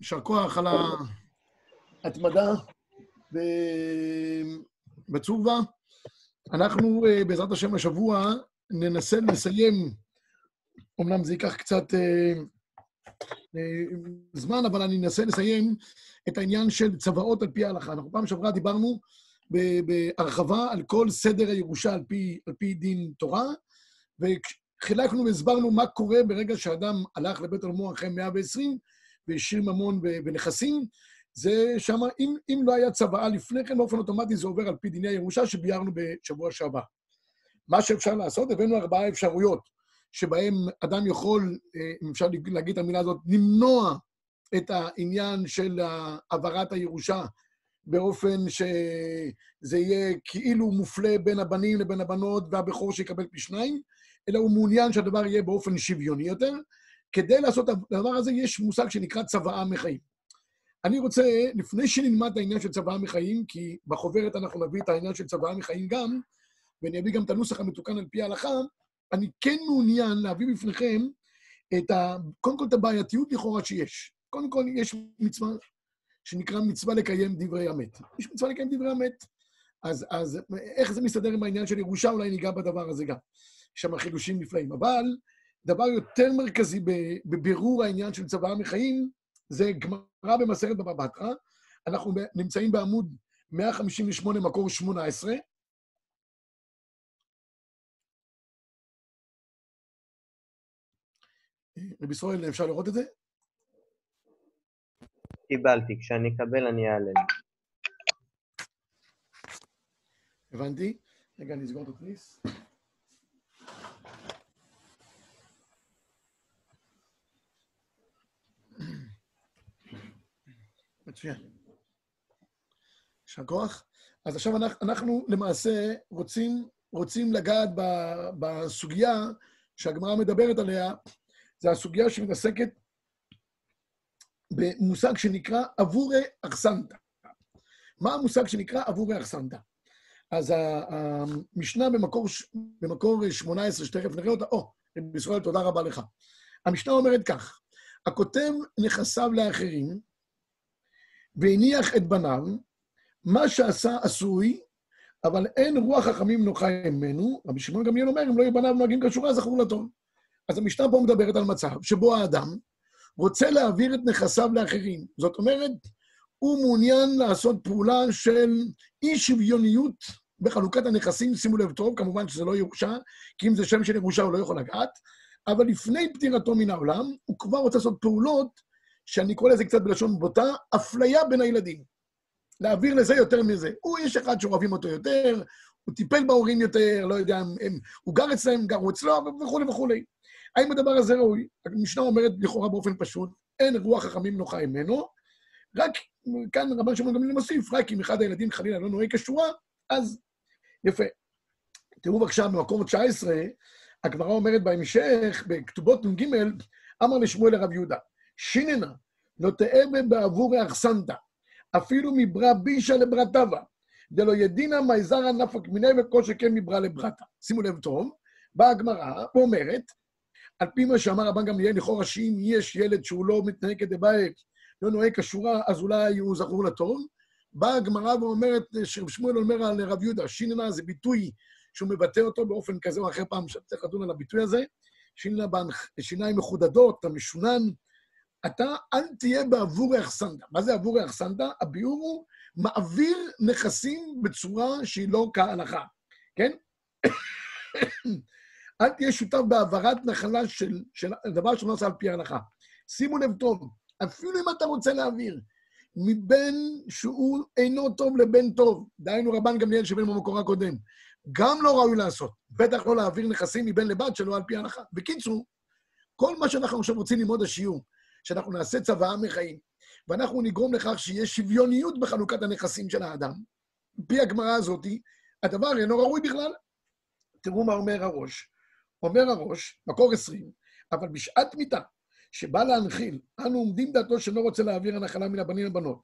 יישר כוח על ההתמדה בצורבה. אנחנו, אה, בעזרת השם, השבוע ננסה לסיים, אמנם זה ייקח קצת אה, אה, זמן, אבל אני אנסה לסיים את העניין של צוואות על פי ההלכה. אנחנו פעם שעברה דיברנו בהרחבה על כל סדר הירושה על פי, על פי דין תורה, וחילקנו והסברנו מה קורה ברגע שאדם הלך לבית עולמו אחרי 120, והשאיר ממון ונכסים, זה שמה, אם, אם לא היה צוואה לפני כן, באופן אוטומטי זה עובר על פי דיני הירושה שביארנו בשבוע שעבר. מה שאפשר לעשות, הבאנו ארבעה אפשרויות שבהם אדם יכול, אה, אם אפשר להגיד את המילה הזאת, למנוע את העניין של העברת הירושה באופן שזה יהיה כאילו מופלה בין הבנים לבין הבנות והבכור שיקבל פי שניים, אלא הוא מעוניין שהדבר יהיה באופן שוויוני יותר. כדי לעשות את הדבר הזה, יש מושג שנקרא צוואה מחיים. אני רוצה, לפני שנלמד את העניין של צוואה מחיים, כי בחוברת אנחנו נביא את העניין של צוואה מחיים גם, ואני אביא גם את הנוסח המתוקן על פי ההלכה, אני כן מעוניין להביא בפניכם את ה... קודם כל את הבעייתיות לכאורה שיש. קודם כל, יש מצווה שנקרא מצווה לקיים דברי אמת. יש מצווה לקיים דברי אמת. אז, אז איך זה מסתדר עם העניין של ירושה? אולי ניגע בדבר הזה גם. יש שם חידושים נפלאים. אבל דבר יותר מרכזי בבירור העניין של צוואה מחיים, זה גמרא במסכת בבא בתרא. אנחנו נמצאים בעמוד 158, מקור 18. רבי ישראל, אפשר לראות את זה? קיבלתי, כשאני אקבל אני אעלה. הבנתי. רגע, אני אסגור את התניס. מצוין. יישר כוח. אז עכשיו אנחנו, אנחנו למעשה רוצים, רוצים לגעת ב, בסוגיה שהגמרא מדברת עליה, זה הסוגיה שמתעסקת במושג שנקרא עבורי אכסנתא. מה המושג שנקרא עבורי אכסנתא? אז המשנה במקור, במקור 18, שתכף נראה אותה, או, רבי ישראל, תודה רבה לך. המשנה אומרת כך, הכותב נכסיו לאחרים, והניח את בניו, מה שעשה עשוי, אבל אין רוח חכמים נוחה ממנו. רבי שמעון גמליאל אומר, אם לא יהיו בניו נוהגים כשורה, זכור לטוב. אז המשנה פה מדברת על מצב שבו האדם רוצה להעביר את נכסיו לאחרים. זאת אומרת, הוא מעוניין לעשות פעולה של אי-שוויוניות בחלוקת הנכסים, שימו לב טוב, כמובן שזה לא ירושה, כי אם זה שם של ירושה הוא לא יכול לגעת, אבל לפני פטירתו מן העולם, הוא כבר רוצה לעשות פעולות שאני קורא לזה קצת בלשון בוטה, אפליה בין הילדים. להעביר לזה יותר מזה. הוא יש אחד שאוהבים אותו יותר, הוא טיפל בהורים יותר, לא יודע, הם, הוא גר אצלם, גרו אצלו, וכולי וכולי. האם הדבר הזה ראוי? המשנה אומרת לכאורה באופן פשוט, אין רוח חכמים נוחה ממנו, רק כאן רבן שמעון גמליאל מוסיף, רק אם אחד הילדים חלילה לא נוהג כשורה, אז יפה. תראו בבקשה, במקום 19, הגמרא אומרת בהמשך, בכתובות נ"ג, אמר לשמואל לרב יהודה, שיננה, לא תאבה בעבור האכסנתא, אפילו מברה בישה לברתבה, דלא ידינא מייזרא נפק מיני וכל שכן מברה לברתה. שימו לב טוב, באה הגמרא ואומרת, על פי מה שאמר רבן גמליאל, לכאורה שאם יש ילד שהוא לא מתנהג כדבעי, לא נוהג כשורה, אז אולי הוא זכור לטוב. באה הגמרא ואומרת, שמואל אומר על רב יהודה, שיננה זה ביטוי שהוא מבטא אותו באופן כזה או אחר פעם, שצריך לדון על הביטוי הזה. שיננה בשיניים מחודדות, המשונן, אתה אל תהיה בעבורי אחסנדה. מה זה עבורי אחסנדה? הביאור הוא מעביר נכסים בצורה שהיא לא כהלכה, כן? אל תהיה שותף בהעברת נחלה של, של דבר שלא נעשה על פי ההלכה. שימו לב טוב, אפילו אם אתה רוצה להעביר מבן שהוא אינו טוב לבן טוב, דהיינו רבן גמליאל שבן במקור הקודם, גם לא ראוי לעשות, בטח לא להעביר נכסים מבן לבת שלו על פי ההלכה. בקיצור, כל מה שאנחנו עכשיו רוצים ללמוד השיעור, שאנחנו נעשה צוואה מחיים, ואנחנו נגרום לכך שיש שוויוניות בחלוקת הנכסים של האדם, פי הגמרא הזאת, הדבר אינו ראוי בכלל. תראו מה אומר הראש. אומר הראש, מקור 20, אבל בשעת מיתה, שבא להנחיל, אנו עומדים דעתו שלא רוצה להעביר הנחלה מן הבנים לבנות.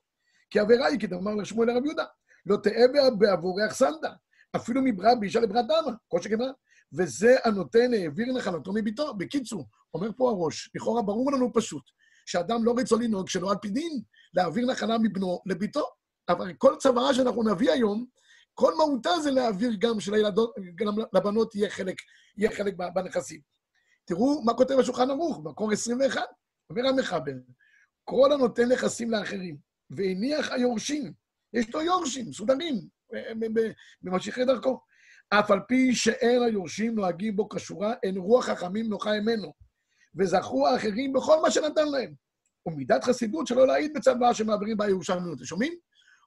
כי עבירה היא, כדאמר לשמואל הרב יהודה, לא תאה בעבורי אכסנתא, אפילו מברא באישה לברת דמה, כל שכנה. וזה הנותן העביר נחלתו מביתו. בקיצור, אומר פה הראש, לכאורה ברור לנו פשוט, שאדם לא רצו לנהוג שלא על פי דין, להעביר נחלה מבנו לביתו. אבל כל צוואה שאנחנו נביא היום, כל מהותה זה להעביר גם שלילדות, גם לבנות יהיה חלק, יהיה חלק בנכסים. תראו מה כותב השולחן ערוך, במקור 21. אומר המחבר, כל הנותן נכסים לאחרים, והניח היורשים, יש לו יורשים, מסודרים, ממשיכי דרכו. אף על פי שאין היורשים נוהגים בו כשורה, אין רוח חכמים נוחה ממנו, וזכו האחרים בכל מה שנתן להם. ומידת חסידות שלא להעיד בצוואה שמעבירים בה ירושלמיות. אתם שומעים?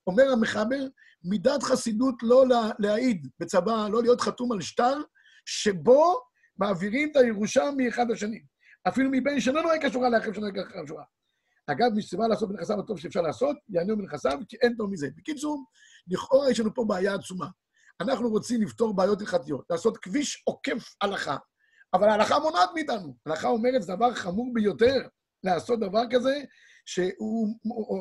אומר המחבר, מידת חסידות לא להעיד בצוואה, לא להיות חתום על שטר, שבו מעבירים את הירושה מאחד לשני. אפילו מבין שלא נוהג כשורה לאחר שנוהג כשורה. אגב, מי שציווה לעשות בנכסיו הטוב שאפשר לעשות, יענו בנכסיו, כי אין טוב מזה. בקיצור, לכאורה יש לנו פה בעיה עצומה. אנחנו רוצים לפתור בעיות הלכתיות, לעשות כביש עוקף הלכה, אבל ההלכה מונעת מאיתנו. ההלכה אומרת, זה דבר חמור ביותר לעשות דבר כזה, שהוא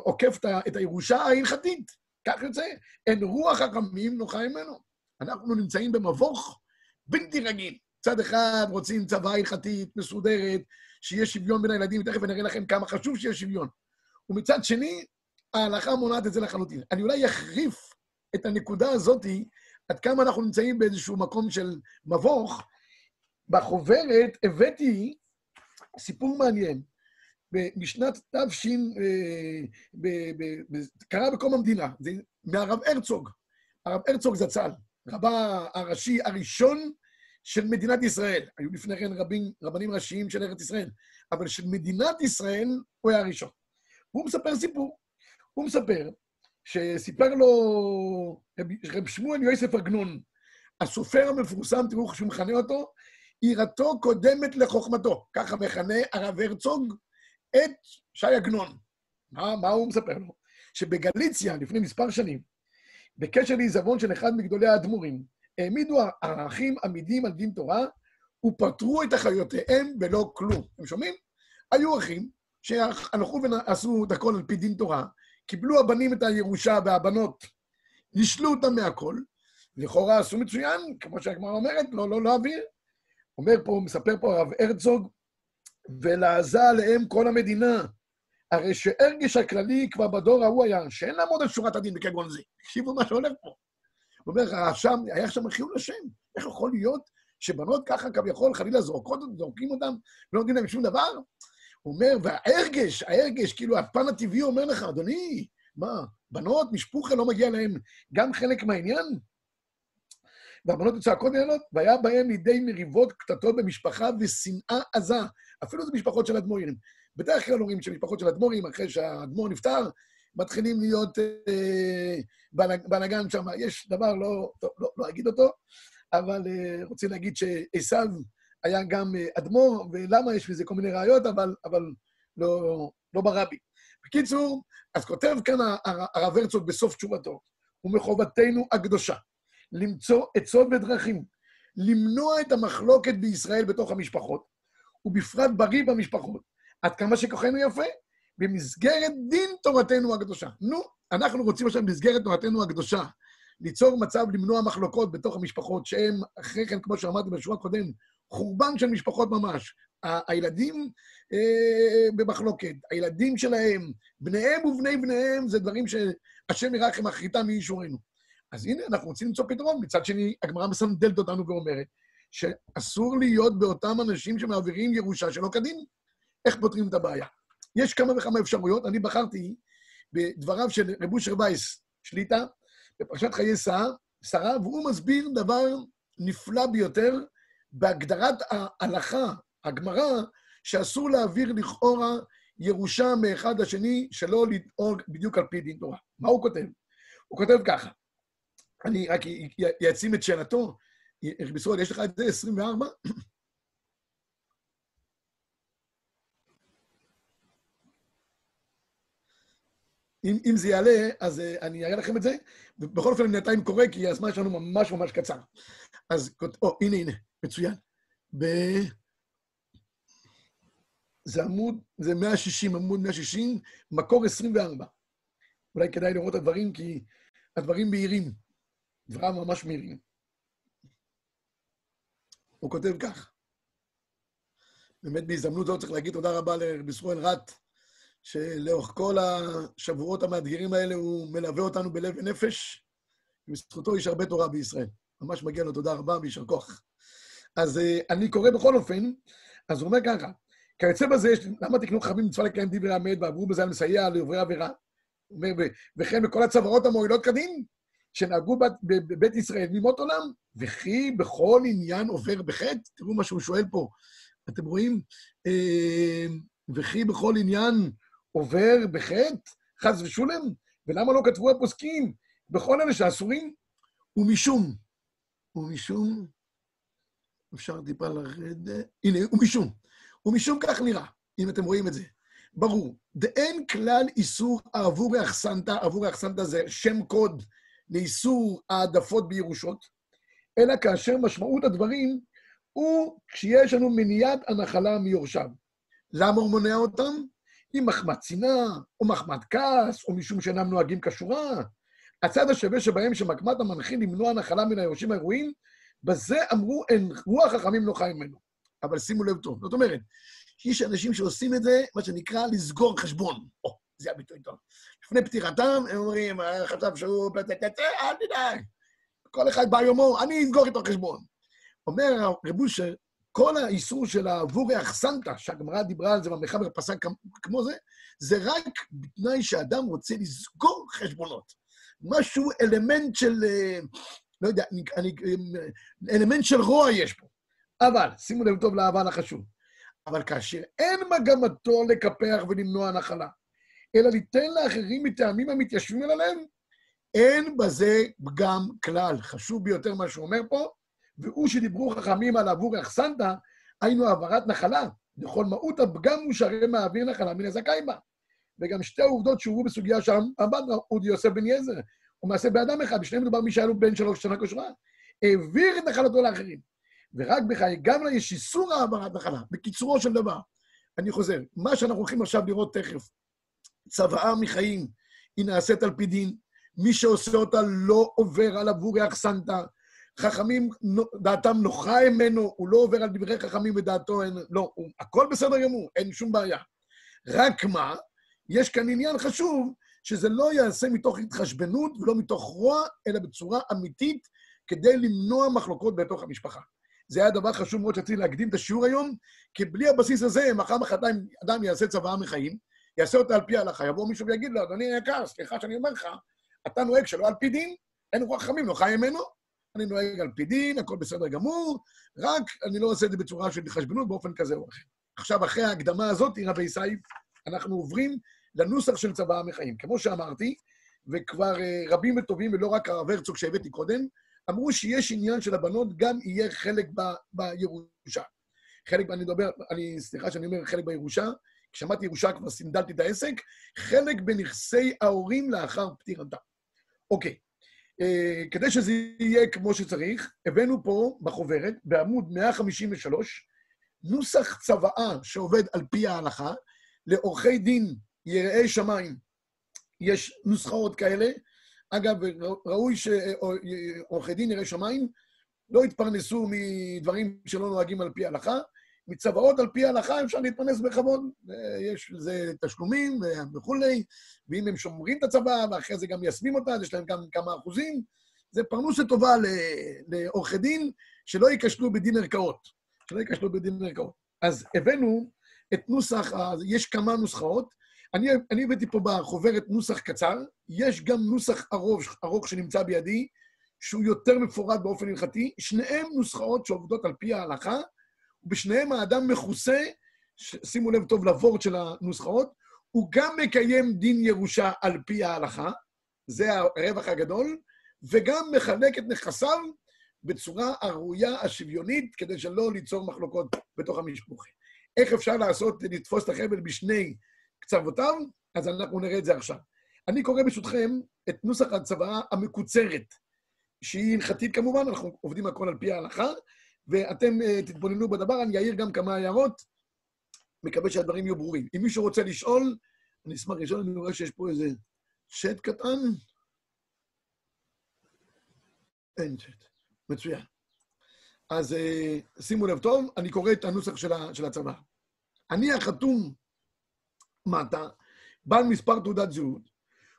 עוקף את הירושה ההלכתית. כך יוצא, אין רוח חכמים נוחה ממנו. אנחנו נמצאים במבוך בלתי רגיל. מצד אחד רוצים צבא הלכתית, מסודרת, שיהיה שוויון בין הילדים, ותכף אני אראה לכם כמה חשוב שיהיה שוויון. ומצד שני, ההלכה מונעת את זה לחלוטין. אני אולי אחריף את הנקודה הזאתי, עד כמה אנחנו נמצאים באיזשהו מקום של מבוך. בחוברת הבאתי סיפור מעניין. בשנת תש... אה, קרה בקום המדינה, זה מהרב הרצוג. הרב הרצוג זצ"ל, רבה הראשי הראשון של מדינת ישראל. היו לפני כן רבים, רבנים ראשיים של ארץ ישראל, אבל של מדינת ישראל הוא היה הראשון. הוא מספר סיפור. הוא מספר שסיפר לו רב שמואל יוסף עגנון, הסופר המפורסם, תראו איך שהוא מכנה אותו, יראתו קודמת לחוכמתו. ככה מכנה הרב הרצוג את ש"י עגנון. מה, מה הוא מספר לו? שבגליציה, לפני מספר שנים, בקשר לעיזבון של אחד מגדולי האדמו"רים, העמידו ערכים עמידים על דין תורה ופטרו את אחיותיהם בלא כלום. אתם שומעים? היו אחים שהלכו ועשו את הכל על פי דין תורה, קיבלו הבנים את הירושה והבנות נישלו אותם מהכל, לכאורה עשו מצוין, כמו שהגמרא אומרת, לא, לא להעביר. אומר פה, מספר פה הרב הרצוג, ולעזה עליהם כל המדינה. הרי שהרגש הכללי כבר בדור ההוא היה, שאין לעמוד על שורת הדין בכגון זה. תקשיבו מה שהולך פה. הוא אומר, שם, היה שם חילול השם. איך יכול להיות שבנות ככה כביכול חלילה זורקות, זורקים אותם, ולא נותנים להם שום דבר? הוא אומר, וההרגש, ההרגש, כאילו הפן הטבעי אומר לך, אדוני, מה, בנות, משפוחה, לא מגיע להם גם חלק מהעניין? והבנות צעקות נהנות, והיה בהם לידי מריבות קטטות במשפחה ושנאה עזה. אפילו זה משפחות של אדמו"רים. בדרך כלל אומרים שמשפחות של אדמו"רים, אחרי שהאדמו"ר נפטר, מתחילים להיות אה, בלאגן שם. יש דבר, לא, טוב, לא, לא אגיד אותו, אבל אה, רוצה להגיד שעשו היה גם אה, אדמו"ר, ולמה יש בזה כל מיני ראיות, אבל, אבל לא, לא ברבי. בקיצור, אז כותב כאן הרב הרצוג בסוף תשובתו, ומחובתנו הקדושה למצוא עצות ודרכים, למנוע את המחלוקת בישראל בתוך המשפחות, ובפרט בריא במשפחות, עד כמה שכוחנו יפה, במסגרת דין תורתנו הקדושה. נו, אנחנו רוצים עכשיו במסגרת תורתנו הקדושה ליצור מצב למנוע מחלוקות בתוך המשפחות, שהן אחרי כן, כמו שאמרתי בשבוע הקודם, חורבן של משפחות ממש. הילדים אה, במחלוקת, הילדים שלהם, בניהם ובני בניהם, זה דברים שהשם ירחם אחריתם מאישורנו. אז הנה, אנחנו רוצים למצוא פתרון. מצד שני, הגמרא מסנדלת אותנו ואומרת שאסור להיות באותם אנשים שמעבירים ירושה שלא כדין. איך פותרים את הבעיה? יש כמה וכמה אפשרויות. אני בחרתי בדבריו של רב אושר וייס, שליטה, בפרשת חיי שרה, שרה, והוא מסביר דבר נפלא ביותר בהגדרת ההלכה, הגמרא, שאסור להעביר לכאורה ירושה מאחד לשני, שלא לדאוג בדיוק על פי דין תורה. מה הוא כותב? הוא כותב ככה, אני רק אעצים את שאלתו, בישראל, יש לך את זה 24? אם, אם זה יעלה, אז uh, אני אראה לכם את זה. ובכל אופן, בינתיים קורא, כי הזמן שלנו ממש ממש קצר. אז, או, הנה, הנה, מצוין. ב... זה עמוד, זה 160, עמוד 160, מקור 24. אולי כדאי לראות את הדברים, כי הדברים בהירים. דבריו ממש מהירים. הוא כותב כך, באמת בהזדמנות זו צריך להגיד תודה רבה לרבי ישראל רט, שלאורך כל השבועות המאתגרים האלה הוא מלווה אותנו בלב ונפש, ובזכותו יש הרבה תורה בישראל. ממש מגיע לו תודה רבה ויישר כוח. אז אה, אני קורא בכל אופן, אז הוא אומר ככה, כיוצא בזה, למה תקנו חכמים מצווה לקיים דברי האמת ועברו בזה על מסייע לעוברי עבירה? הוא אומר, וכן בכל הצוואות המועילות כדין, שנהגו בבית ישראל ממות עולם, וכי בכל עניין עובר בחטא? תראו מה שהוא שואל פה. אתם רואים? אה, וכי בכל עניין עובר בחטא? חס ושולם? ולמה לא כתבו הפוסקים בכל אלה שאסורים? ומשום, ומשום, אפשר טיפה לרדת, הנה, ומשום, ומשום כך נראה, אם אתם רואים את זה. ברור, דאין כלל איסור עבור האחסנתא, עבור האחסנתא זה שם קוד לאיסור העדפות בירושות, אלא כאשר משמעות הדברים הוא כשיש לנו מניעת הנחלה מיורשיו. למה הוא מונע אותם? אם מחמת שנאה, או מחמת כעס, או משום שאינם נוהגים כשורה. הצד השווה שבהם שמקמת המנחים למנוע נחלה מן היורשים האירועים, בזה אמרו אין רוח חכמים לא חי ממנו. אבל שימו לב טוב, זאת אומרת, יש אנשים שעושים את זה, מה שנקרא לסגור חשבון. או, זה הביטוי טוב. לפני פטירתם, הם אומרים, אה, חשב שהוא... אל תדאג. כל אחד בא יומו, אני אסגור איתו חשבון. אומר רב אושר, כל האיסור של העבורי אחסנתא, שהגמרא דיברה על זה במחבר פסק כמו זה, זה רק בתנאי שאדם רוצה לסגור חשבונות. משהו, אלמנט של, אה, לא יודע, אני, אלמנט של רוע יש פה. אבל, שימו לב טוב לאבל החשוב, אבל כאשר אין מגמתו לקפח ולמנוע נחלה, אלא ליתן לאחרים מטעמים המתיישבים על הלב, אין בזה פגם כלל. חשוב ביותר מה שהוא אומר פה, והוא שדיברו חכמים על עבור אחסנתא, היינו העברת נחלה. לכל מהות הפגם הוא שהרי מעביר נחלה מן הזכאי בה. וגם שתי העובדות שהובאו בסוגיה שם, עמד אודי יוסף בן יזר, ומעשה באדם אחד, בשניהם מדובר מי שהיה לו בן שלוש שנה כשרה, העביר את נחלתו לאחרים. ורק בחיי גמלה יש איסור העברת נחלה. בקיצורו של דבר, אני חוזר, מה שאנחנו הולכים עכשיו לראות תכף, צוואה מחיים, היא נעשית על פי דין, מי שעושה אותה לא עובר על עבורי אחסנתא, חכמים, דעתם נוחה ממנו, הוא לא עובר על דברי חכמים ודעתו, אין, לא, הוא, הכל בסדר גמור, אין שום בעיה. רק מה, יש כאן עניין חשוב, שזה לא ייעשה מתוך התחשבנות ולא מתוך רוע, אלא בצורה אמיתית, כדי למנוע מחלוקות בתוך המשפחה. זה היה דבר חשוב מאוד שרציתי להקדים את השיעור היום, כי בלי הבסיס הזה, מחר מחרתיים אדם יעשה צוואה מחיים, יעשה אותה על פי ההלכה, יבוא מישהו ויגיד לו, אדוני היקר, סליחה שאני אומר לך, אתה נוהג שלא על פי דין, אין רוח חכמים, לא חי ממנו, אני נוהג על פי דין, הכל בסדר גמור, רק אני לא עושה את זה בצורה של התחשבנות באופן כזה או אחר. עכשיו, אחרי ההקדמה הזאת, רבי סייב, אנחנו עוברים לנוסח של צוואה מחיים. כמו שאמרתי, וכבר אה, רבים וטובים, ולא רק הרב הרצוג שהבאתי קודם, אמרו שיש עניין של הבנות, גם יהיה חלק ב, בירושה. חלק, אני מדבר, אני, סליחה שאני אומר חלק בירושה, כשאמרתי ירושה כבר סינדלתי את העסק, חלק בנכסי ההורים לאחר פטירתם. אוקיי, אה, כדי שזה יהיה כמו שצריך, הבאנו פה בחוברת, בעמוד 153, נוסח צוואה שעובד על פי ההלכה, לעורכי דין יראי שמיים. יש נוסחאות כאלה. אגב, ראוי שעורכי דין יראי שמיים לא יתפרנסו מדברים שלא נוהגים על פי ההלכה. מצוואות על פי ההלכה אפשר להתפרנס בכבוד. יש לזה תשלומים וכולי, ואם הם שומרים את הצבא ואחרי זה גם מיישמים אותה, אז יש להם גם כמה אחוזים. זה פרנוס טובה לעורכי דין שלא ייכשלו בדין ערכאות. שלא ייכשלו בדין ערכאות. אז הבאנו את נוסח, יש כמה נוסחאות. אני, אני הבאתי פה בחוברת נוסח קצר, יש גם נוסח ארוך, ארוך שנמצא בידי, שהוא יותר מפורט באופן הלכתי. שניהם נוסחאות שעובדות על פי ההלכה, ובשניהם האדם מכוסה, שימו לב טוב לוורד של הנוסחאות, הוא גם מקיים דין ירושה על פי ההלכה, זה הרווח הגדול, וגם מחלק את נכסיו בצורה הראויה, השוויונית, כדי שלא ליצור מחלוקות בתוך המשפחה. איך אפשר לעשות, לתפוס את החבל בשני קצוותיו? אז אנחנו נראה את זה עכשיו. אני קורא ברשותכם את נוסח הצוואה המקוצרת, שהיא הלכתית כמובן, אנחנו עובדים הכל על פי ההלכה, ואתם uh, תתבוננו בדבר, אני אעיר גם כמה הערות, מקווה שהדברים יהיו ברורים. אם מישהו רוצה לשאול, אני אשמח לשאול, אני רואה שיש פה איזה צ'אט קטן. אין צ'אט. מצוין. אז uh, שימו לב טוב, אני קורא את הנוסח של, ה, של הצבא. אני החתום מטה, בעל מספר תעודת זהות,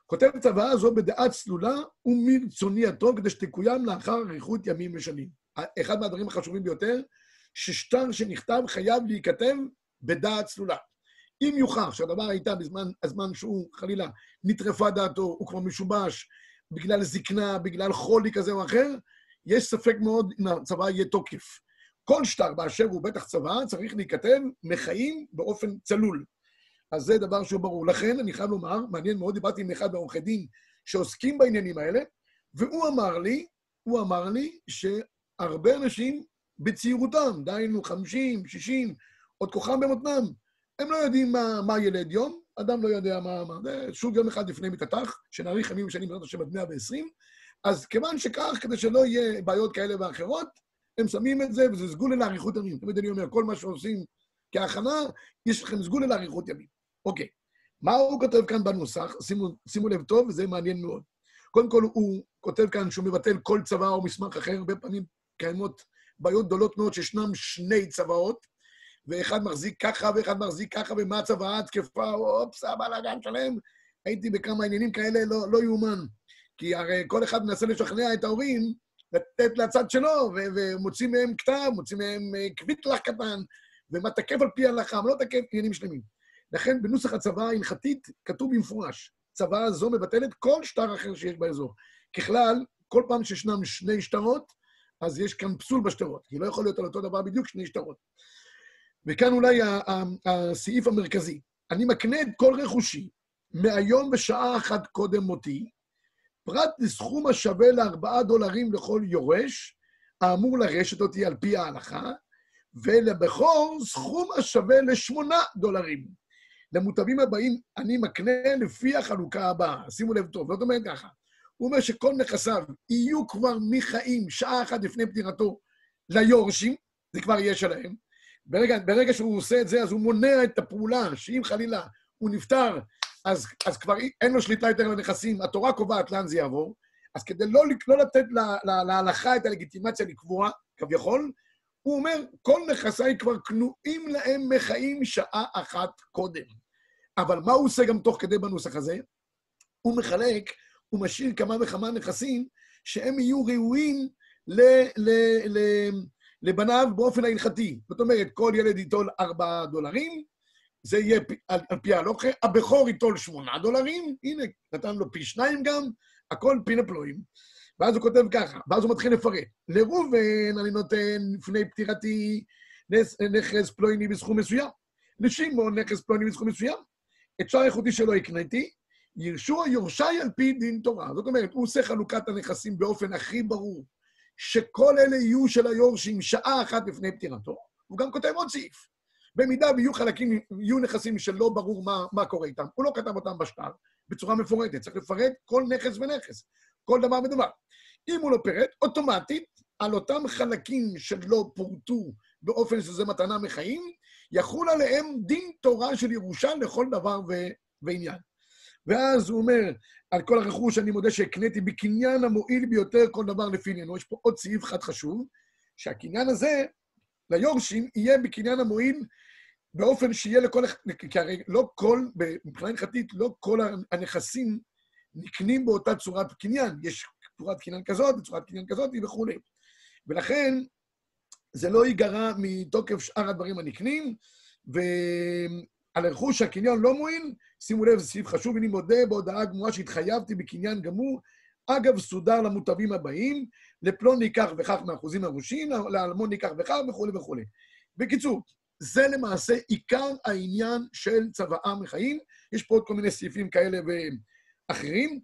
כותב צוואה זו בדעה צלולה ומרצוני הטוב, כדי שתקוים לאחר אריכות ימים ושנים. אחד מהדברים החשובים ביותר, ששטר שנכתב חייב להיכתב בדעת צלולה. אם יוכח שהדבר הייתה בזמן הזמן שהוא, חלילה, נטרפה דעתו, הוא כבר משובש בגלל זקנה, בגלל חולי כזה או אחר, יש ספק מאוד אם הצבא יהיה תוקף. כל שטר באשר הוא בטח צבא צריך להיכתב מחיים באופן צלול. אז זה דבר שהוא ברור. לכן, אני חייב לומר, מעניין מאוד, דיברתי עם אחד מעורכי דין שעוסקים בעניינים האלה, והוא אמר לי, הוא אמר לי שהרבה אנשים בצעירותם, דהיינו 50, 60, עוד כוחם במותנם, הם לא יודעים מה, מה ילד יום, אדם לא יודע מה... מה זה שוב יום אחד לפני מתתח, שנאריך ימים ושנים בעזרת השם עד 120, אז כיוון שכך, כדי שלא יהיה בעיות כאלה ואחרות, הם שמים את זה, וזה סגולה לאריכות ימים. תמיד אני אומר, כל מה שעושים כהכנה, יש לכם סגולה לאריכות ימים. אוקיי, מה הוא כותב כאן בנוסח? שימו, שימו לב טוב, וזה מעניין מאוד. קודם כל, הוא כותב כאן שהוא מבטל כל צבא או מסמך אחר, הרבה פעמים קיימות בעיות גדולות מאוד שישנם שני צבאות, ואחד מחזיק ככה ואחד מחזיק ככה, ומה הצוואה תקפה, אופס, הבלאגן שלם. הייתי בכמה עניינים כאלה, לא, לא יאומן. כי הרי כל אחד מנסה לשכנע את ההורים לתת לצד שלו, ומוציא מהם כתב, מוציא מהם אה, קוויטלח קטן, ומה תקף על פי ההלכה, מה לא תקף עניינים שלמים. לכן בנוסח הצוואה ההלכתית כתוב במפורש, צוואה זו מבטלת כל שטר אחר שיש באזור. ככלל, כל פעם שישנם שני שטרות, אז יש כאן פסול בשטרות, כי לא יכול להיות על אותו דבר בדיוק שני שטרות. וכאן אולי הסעיף המרכזי. אני מקנה את כל רכושי מהיום בשעה אחת קודם מותי, פרט לסכום השווה לארבעה דולרים לכל יורש, האמור לרשת אותי על פי ההלכה, ולבכור סכום השווה לשמונה דולרים. למוטבים הבאים אני מקנה לפי החלוקה הבאה. שימו לב טוב, זאת אומרת ככה. הוא אומר שכל נכסיו יהיו כבר מחיים שעה אחת לפני פטירתו ליורשים, זה כבר יהיה שלהם. ברגע, ברגע שהוא עושה את זה, אז הוא מונע את הפעולה, שאם חלילה הוא נפטר, אז, אז כבר אין לו שליטה יותר על הנכסים, התורה קובעת לאן זה יעבור, אז כדי לא, לא לתת לה, לה, להלכה את הלגיטימציה לקבוע, כביכול, הוא אומר, כל נכסיי כבר כנועים להם מחיים שעה אחת קודם. אבל מה הוא עושה גם תוך כדי בנוסח הזה? הוא מחלק, הוא משאיר כמה וכמה נכסים שהם יהיו ראויים ל, ל, ל, לבניו באופן ההלכתי. זאת אומרת, כל ילד ייטול ארבעה דולרים, זה יהיה על, על פי ההלוכה, הבכור ייטול שמונה דולרים, הנה, נתן לו פי שניים גם, הכל פינה פלואים. ואז הוא כותב ככה, ואז הוא מתחיל לפרט. לראובן אני נותן לפני פטירתי נכס פלויני בסכום מסוים. לשמעון נכס פלויני בסכום מסוים. את שאר האיכותי שלו הקניתי, ירשו היורשי על פי דין תורה. זאת אומרת, הוא עושה חלוקת הנכסים באופן הכי ברור, שכל אלה יהיו של היורשים שעה אחת לפני פטירתו. הוא גם כותב עוד סעיף. במידה ויהיו חלקים, יהיו נכסים שלא ברור מה, מה קורה איתם, הוא לא כתב אותם בשטר בצורה מפורטת, צריך לפרט כל נכס ונכס, כל דבר ודבר. אם הוא לא פירט, אוטומטית, על אותם חלקים שלא פורטו באופן שזה מתנה מחיים, יחול עליהם דין תורה של ירושה לכל דבר ו... ועניין. ואז הוא אומר, על כל הרכוש אני מודה שהקניתי בקניין המועיל ביותר כל דבר לפי עניינו. יש פה עוד סעיף אחד חשוב, שהקניין הזה, ליורשים, יהיה בקניין המועיל באופן שיהיה לכל... כי הרי לא כל, מבחינה הלכתית, לא כל הנכסים נקנים באותה צורת קניין. יש צורת קניין כזאת, צורת קניין כזאת וכולי. ולכן, זה לא ייגרע מתוקף שאר הדברים הנקנים, ועל רכוש הקניין לא מועיל, שימו לב, זה סעיף חשוב, אני מודה בהודעה גמורה שהתחייבתי בקניין גמור, אגב, סודר למוטבים הבאים, לפלוני כך וכך מאחוזים הראשיים, לאלמוני כך וכך וכולי וכולי. בקיצור, זה למעשה עיקר העניין של צוואה מחיים. יש פה עוד כל מיני סעיפים כאלה ואחרים.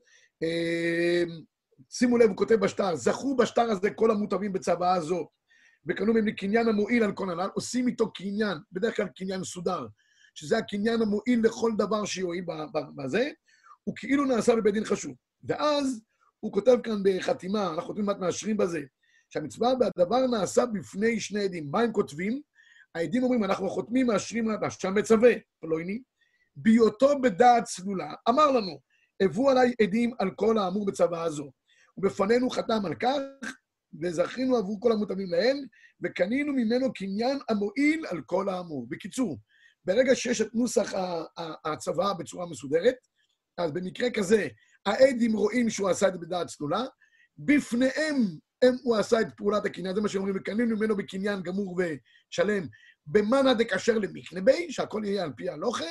שימו לב, הוא כותב בשטר, זכו בשטר הזה כל המוטבים בצוואה זו, וקנו מהם לקניין המועיל על כל הנ"ל, עושים איתו קניין, בדרך כלל קניין סודר, שזה הקניין המועיל לכל דבר שיועיל בזה, הוא כאילו נעשה בבית דין חשוב. ואז הוא כותב כאן בחתימה, אנחנו חותמים מעט מאשרים בזה, שהמצווה והדבר נעשה בפני שני עדים. מה הם כותבים? העדים אומרים, אנחנו חותמים, מאשרים, שם מצווה, פלויני, בהיותו בדעת צלולה, אמר לנו, הבאו עליי עדים על כל האמור בצוואה זו. ובפנינו חתם על כך, וזכינו עבור כל המותאמים להן, וקנינו ממנו קניין המועיל על כל האמור. בקיצור, ברגע שיש את נוסח הצוואה בצורה מסודרת, אז במקרה כזה, העדים רואים שהוא עשה את זה בדעת צלולה, בפניהם הם, הוא עשה את פעולת הקניין, זה מה שאומרים, וקנינו ממנו בקניין גמור ושלם, במאנה דקשר למקנבי, שהכל יהיה על פי הלוכה,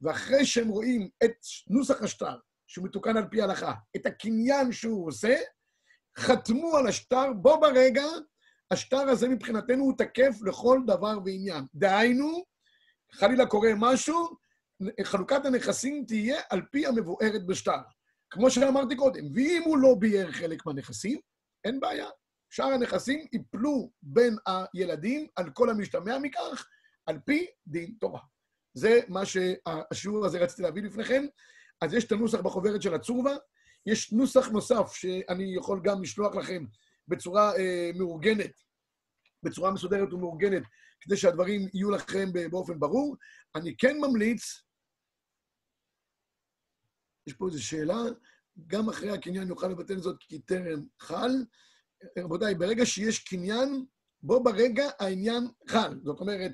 ואחרי שהם רואים את נוסח השטר, שהוא מתוקן על פי ההלכה, את הקניין שהוא עושה, חתמו על השטר, בו ברגע, השטר הזה מבחינתנו הוא תקף לכל דבר ועניין. דהיינו, חלילה קורה משהו, חלוקת הנכסים תהיה על פי המבוארת בשטר. כמו שאמרתי קודם, ואם הוא לא ביער חלק מהנכסים, אין בעיה. שאר הנכסים ייפלו בין הילדים על כל המשתמע מכך, על פי דין תורה. זה מה שהשיעור הזה רציתי להביא לפניכם. אז יש את הנוסח בחוברת של הצורבה, יש נוסח נוסף שאני יכול גם לשלוח לכם בצורה אה, מאורגנת, בצורה מסודרת ומאורגנת, כדי שהדברים יהיו לכם באופן ברור. אני כן ממליץ, יש פה איזו שאלה, גם אחרי הקניין יוכל לבטל זאת כי טרם חל. רבותיי, ברגע שיש קניין, בו ברגע העניין חל. זאת אומרת,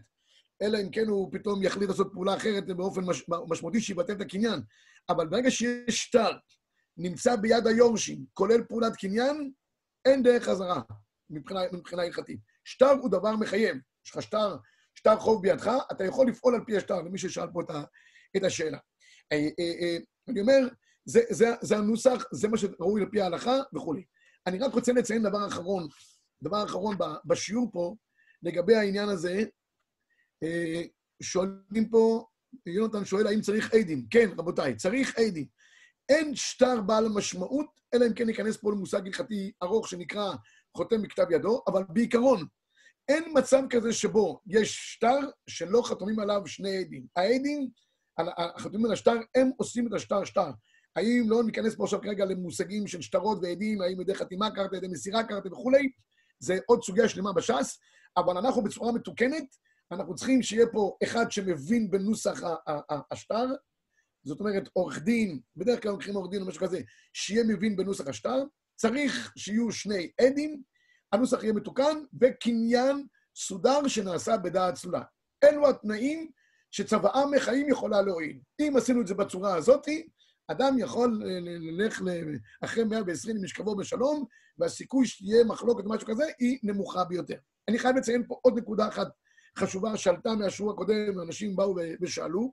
אלא אם כן הוא פתאום יחליט לעשות פעולה אחרת באופן מש, משמעותי שיבטל את הקניין. אבל ברגע שיש שטר, נמצא ביד היורשים, כולל פעולת קניין, אין דרך חזרה מבחינה, מבחינה הלכתית. שטר הוא דבר מחייב. יש לך שטר, שטר חוב בידך, אתה יכול לפעול על פי השטר, למי ששאל פה את, השאלה. אה, אה, אה, אני אומר, זה, זה, זה הנוסח, זה מה שראוי על פי ההלכה וכולי. אני רק רוצה לציין דבר אחרון, דבר אחרון בשיעור פה, לגבי העניין הזה, שואלים פה, יונתן שואל האם צריך עדים. כן, רבותיי, צריך עדים. אין שטר בעל משמעות, אלא אם כן ניכנס פה למושג הלכתי ארוך שנקרא חותם בכתב ידו, אבל בעיקרון, אין מצב כזה שבו יש שטר שלא חתומים עליו שני עדים. העדים, החתומים על השטר, הם עושים את השטר שטר. האם לא ניכנס פה עכשיו כרגע למושגים של שטרות ועדים, האם ידי חתימה קרתה, ידי מסירה קרתה וכולי, זה עוד סוגיה שלמה בש"ס, אבל אנחנו בצורה מתוקנת, אנחנו צריכים שיהיה פה אחד שמבין בנוסח השטר, זאת אומרת, עורך דין, בדרך כלל לוקחים עורך דין או משהו כזה, שיהיה מבין בנוסח השטר, צריך שיהיו שני עדים, הנוסח יהיה מתוקן, וקניין סודר שנעשה בדעת צלולה. אלו התנאים שצוואה מחיים יכולה להועיל. אם עשינו את זה בצורה הזאת, אדם יכול ללך אחרי 120 עם משכבו בשלום, והסיכוי שתהיה מחלוקת או משהו כזה היא נמוכה ביותר. אני חייב לציין פה עוד נקודה אחת חשובה שעלתה מהשיעור הקודם, אנשים באו ושאלו.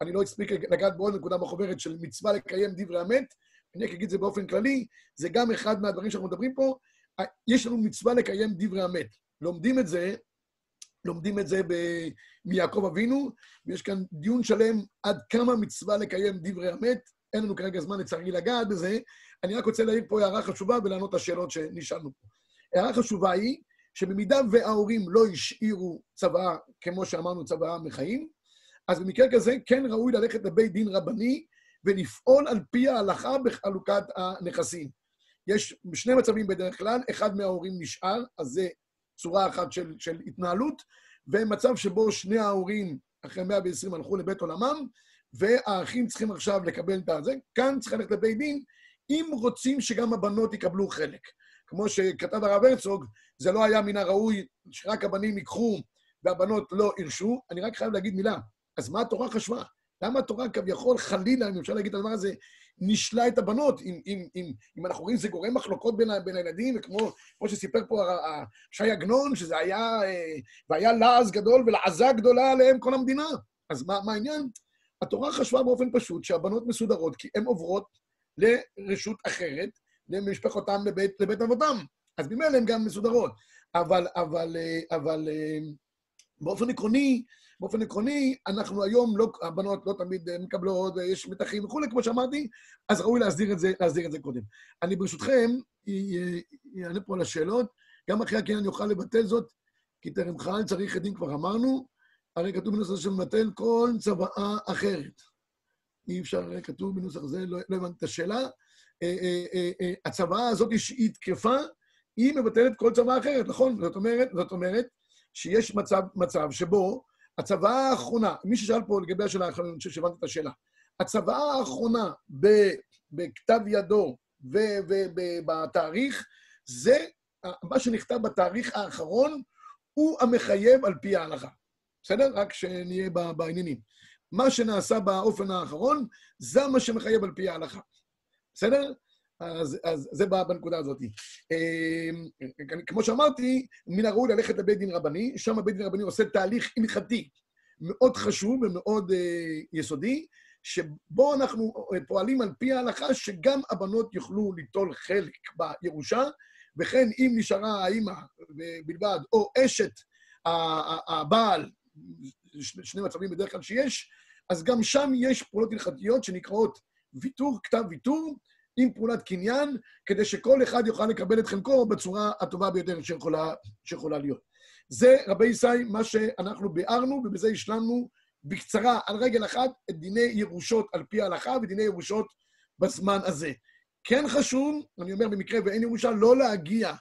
אני לא אספיק לגעת בעוד נקודה בחוברת של מצווה לקיים דברי אמת, אני רק אגיד את זה באופן כללי, זה גם אחד מהדברים שאנחנו מדברים פה. יש לנו מצווה לקיים דברי אמת. לומדים את זה, לומדים את זה ב... מיעקב אבינו, ויש כאן דיון שלם עד כמה מצווה לקיים דברי אמת. אין לנו כרגע זמן לצערי לגעת בזה. אני רק רוצה להעיר פה הערה חשובה ולענות לשאלות שנשאלנו פה. הערה חשובה היא שבמידה וההורים לא השאירו צוואה, כמו שאמרנו, צוואה מחיים, אז במקרה כזה כן ראוי ללכת לבית דין רבני ולפעול על פי ההלכה בחלוקת הנכסים. יש שני מצבים בדרך כלל, אחד מההורים נשאר, אז זה צורה אחת של, של התנהלות, ומצב שבו שני ההורים אחרי 120 הלכו לבית עולמם, והאחים צריכים עכשיו לקבל את הזה. כאן צריך ללכת לבית דין, אם רוצים שגם הבנות יקבלו חלק. כמו שכתב הרב הרצוג, זה לא היה מן הראוי שרק הבנים ייקחו והבנות לא ירשו. אני רק חייב להגיד מילה. אז מה התורה חשבה? למה התורה כביכול, חלילה, אם אפשר להגיד את הדבר הזה, נשלה את הבנות? אם, אם, אם, אם אנחנו רואים שזה גורם מחלוקות בין, בין הילדים, וכמו שסיפר פה שי עגנון, שזה היה, אה, והיה לעז גדול ולעזה גדולה עליהם כל המדינה. אז מה, מה העניין? התורה חשבה באופן פשוט שהבנות מסודרות, כי הן עוברות לרשות אחרת, למשפחותם, לבית, לבית אבותם. אז ממילא הן גם מסודרות. אבל, אבל, אה, אבל אה, באופן עקרוני, באופן עקרוני, אנחנו היום, לא, הבנות לא תמיד אה, מקבלות, יש מתחים וכולי, כמו שאמרתי, אז ראוי להסדיר את זה, להסדיר את זה קודם. אני ברשותכם, אענה פה על השאלות. גם אחרי הקניין אוכל לבטל זאת, כי טרם חל, צריך עדים כבר אמרנו, הרי כתוב בנוסח שמבטל כל צוואה אחרת. אי אפשר, כתוב בנוסח זה, לא, לא הבנתי את השאלה. אה, אה, אה, הצוואה הזאת שהיא תקפה, היא מבטלת כל צוואה אחרת, נכון? זאת אומרת, זאת אומרת שיש מצב, מצב שבו הצוואה האחרונה, מי ששאל פה לגבי השאלה אני חושב שהבנתי את השאלה. הצוואה האחרונה בכתב ידו ובתאריך, זה מה שנכתב בתאריך האחרון, הוא המחייב על פי ההלכה. בסדר? רק שנהיה ב- בעניינים. מה שנעשה באופן האחרון, זה מה שמחייב על פי ההלכה. בסדר? אז, אז זה בנקודה הזאת. אה, כמו שאמרתי, מן הראוי ללכת לבית דין רבני, שם הבית דין רבני עושה תהליך הלכתי מאוד חשוב ומאוד אה, יסודי, שבו אנחנו פועלים על פי ההלכה שגם הבנות יוכלו ליטול חלק בירושה, וכן אם נשארה האימא בלבד, או אשת הבעל, שני מצבים בדרך כלל שיש, אז גם שם יש פעולות הלכתיות שנקראות ויתור, כתב ויתור, עם פעולת קניין, כדי שכל אחד יוכל לקבל את חלקו בצורה הטובה ביותר שיכולה, שיכולה להיות. זה, רבי ישי, מה שאנחנו ביארנו, ובזה השלמנו בקצרה, על רגל אחת, את דיני ירושות על פי ההלכה ודיני ירושות בזמן הזה. כן חשוב, אני אומר במקרה ואין ירושה, לא להגיע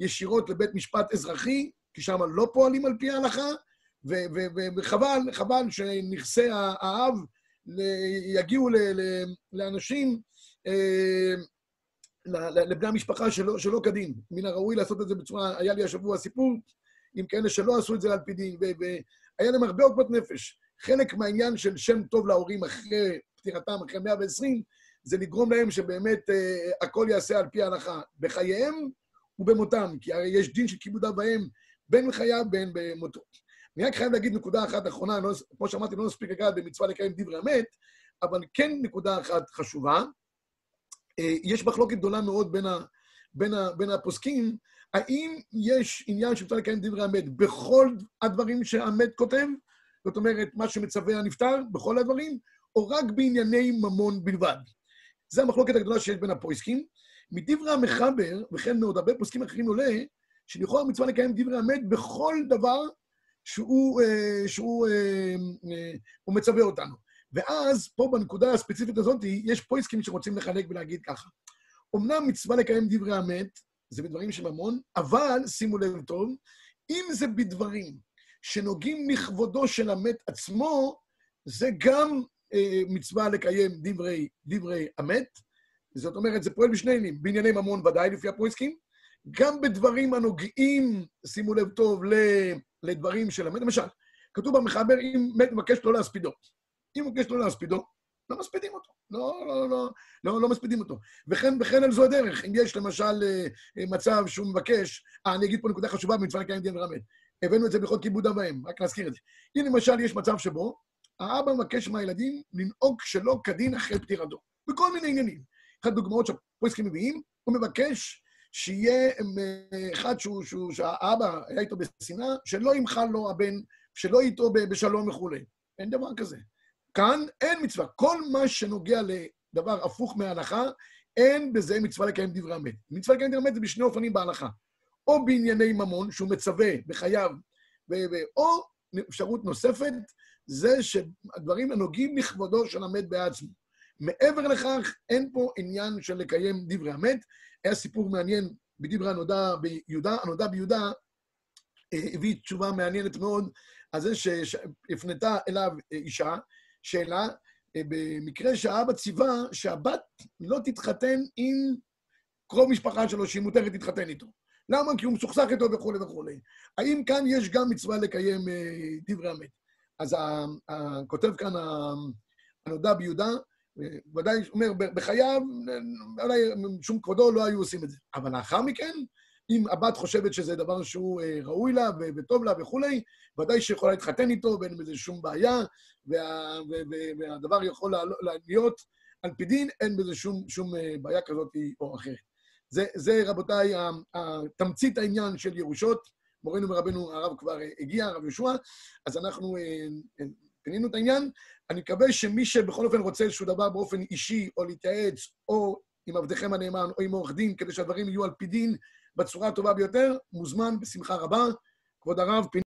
ישירות לבית משפט אזרחי, כי שם לא פועלים על פי ההלכה, וחבל, חבל שנכסי האב יגיעו לאנשים, אה, לבני המשפחה שלא, שלא כדין. מן הראוי לעשות את זה בצורה, היה לי השבוע סיפור עם כאלה שלא עשו את זה על פי דין, והיה להם הרבה עוגמת נפש. חלק מהעניין של שם טוב להורים אחרי פטירתם, אחרי 120, זה לגרום להם שבאמת אה, הכל ייעשה על פי ההלכה, בחייהם ובמותם, כי הרי יש דין של כיבוד אב ואם בין בחייו בין במותו. אני רק חייב להגיד נקודה אחת אחרונה, לא, כמו שאמרתי, לא נספיק לגעת במצווה לקיים דברי אמת, אבל כן נקודה אחת חשובה. אה, יש מחלוקת גדולה מאוד בין, ה, בין, ה, בין הפוסקים, האם יש עניין שמצווה לקיים דברי אמת בכל הדברים שהאמת כותב, זאת אומרת, מה שמצווה הנפטר, בכל הדברים, או רק בענייני ממון בלבד. זו המחלוקת הגדולה שיש בין הפויסקים. מדברי המחבר, וכן מעוד הרבה פוסקים אחרים עולה, שלכאורה מצווה לקיים דברי אמת בכל דבר שהוא, אה, שהוא אה, אה, מצווה אותנו. ואז, פה בנקודה הספציפית הזאת, יש פויסקים שרוצים לחלק ולהגיד ככה. אמנם מצווה לקיים דברי אמת, זה בדברים של ממון, אבל, שימו לב טוב, אם זה בדברים שנוגעים לכבודו של המת עצמו, זה גם אה, מצווה לקיים דברי, דברי אמת. זאת אומרת, זה פועל בשני עניינים, בענייני ממון ודאי, לפי הפרויסקים, גם בדברים הנוגעים, שימו לב טוב, לדברים של המת. למשל, כתוב במחבר, אם מת מבקש לא להספידו. אם מבקש לא להספידו, לא מספידים אותו. לא, לא, לא, לא, לא מספידים אותו. וכן, וכן על זו הדרך. אם יש למשל אה, מצב שהוא מבקש, אה, אני אגיד פה נקודה חשובה במצווה לקיים דין ורמת. הבאנו את זה בכל כיבוד אב ואם, רק להזכיר את זה. אם למשל יש מצב שבו האבא מבקש מהילדים לנהוג שלא כדין אחרי פטירתו, בכל מיני עניינים. אחת הדוגמאות שהפויסקים מביאים, הוא מבקש שיהיה אה, אחד שהוא, שהוא, שהאבא היה איתו בשנאה, שלא ימחל לו הבן, שלא איתו בשלום וכולי. אין דבר כזה. כאן אין מצווה. כל מה שנוגע לדבר הפוך מההלכה, אין בזה מצווה לקיים דברי אמת. מצווה לקיים דברי אמת זה בשני אופנים בהלכה. או בענייני ממון, שהוא מצווה בחייו, או אפשרות נוספת, זה שהדברים הנוגעים לכבודו של המת בעצמו. מעבר לכך, אין פה עניין של לקיים דברי המת. היה סיפור מעניין בדברי הנודע ביהודה, הנודע ביהודה אה, הביא תשובה מעניינת מאוד על זה שהפנתה אליו אישה, שאלה, אה, במקרה שהאבא ציווה שהבת לא תתחתן עם קרוב משפחה שלו, שהיא מותרת להתחתן איתו. למה? כי הוא מסוכסך איתו וכולי וכולי. האם כאן יש גם מצווה לקיים אה, דברי המת? אז הכותב כאן, הנודע ביהודה, ודאי אומר, בחייו, ודאי שום כבודו לא היו עושים את זה. אבל לאחר מכן, אם הבת חושבת שזה דבר שהוא אה, ראוי לה וטוב לה וכולי, ודאי שיכולה להתחתן איתו ואין בזה שום בעיה, וה, והדבר יכול להיות על פי דין, אין בזה שום, שום אה, בעיה כזאת או אחרת. זה, זה רבותיי, תמצית העניין של ירושות. מורנו ורבנו הרב כבר הגיע, הרב יהושע, אז אנחנו אה, אה, פינינו את העניין. אני מקווה שמי שבכל אופן רוצה איזשהו דבר באופן אישי, או להתייעץ, או עם עבדכם הנאמן, או עם עורך דין, כדי שהדברים יהיו על פי דין בצורה הטובה ביותר, מוזמן בשמחה רבה. כבוד הרב,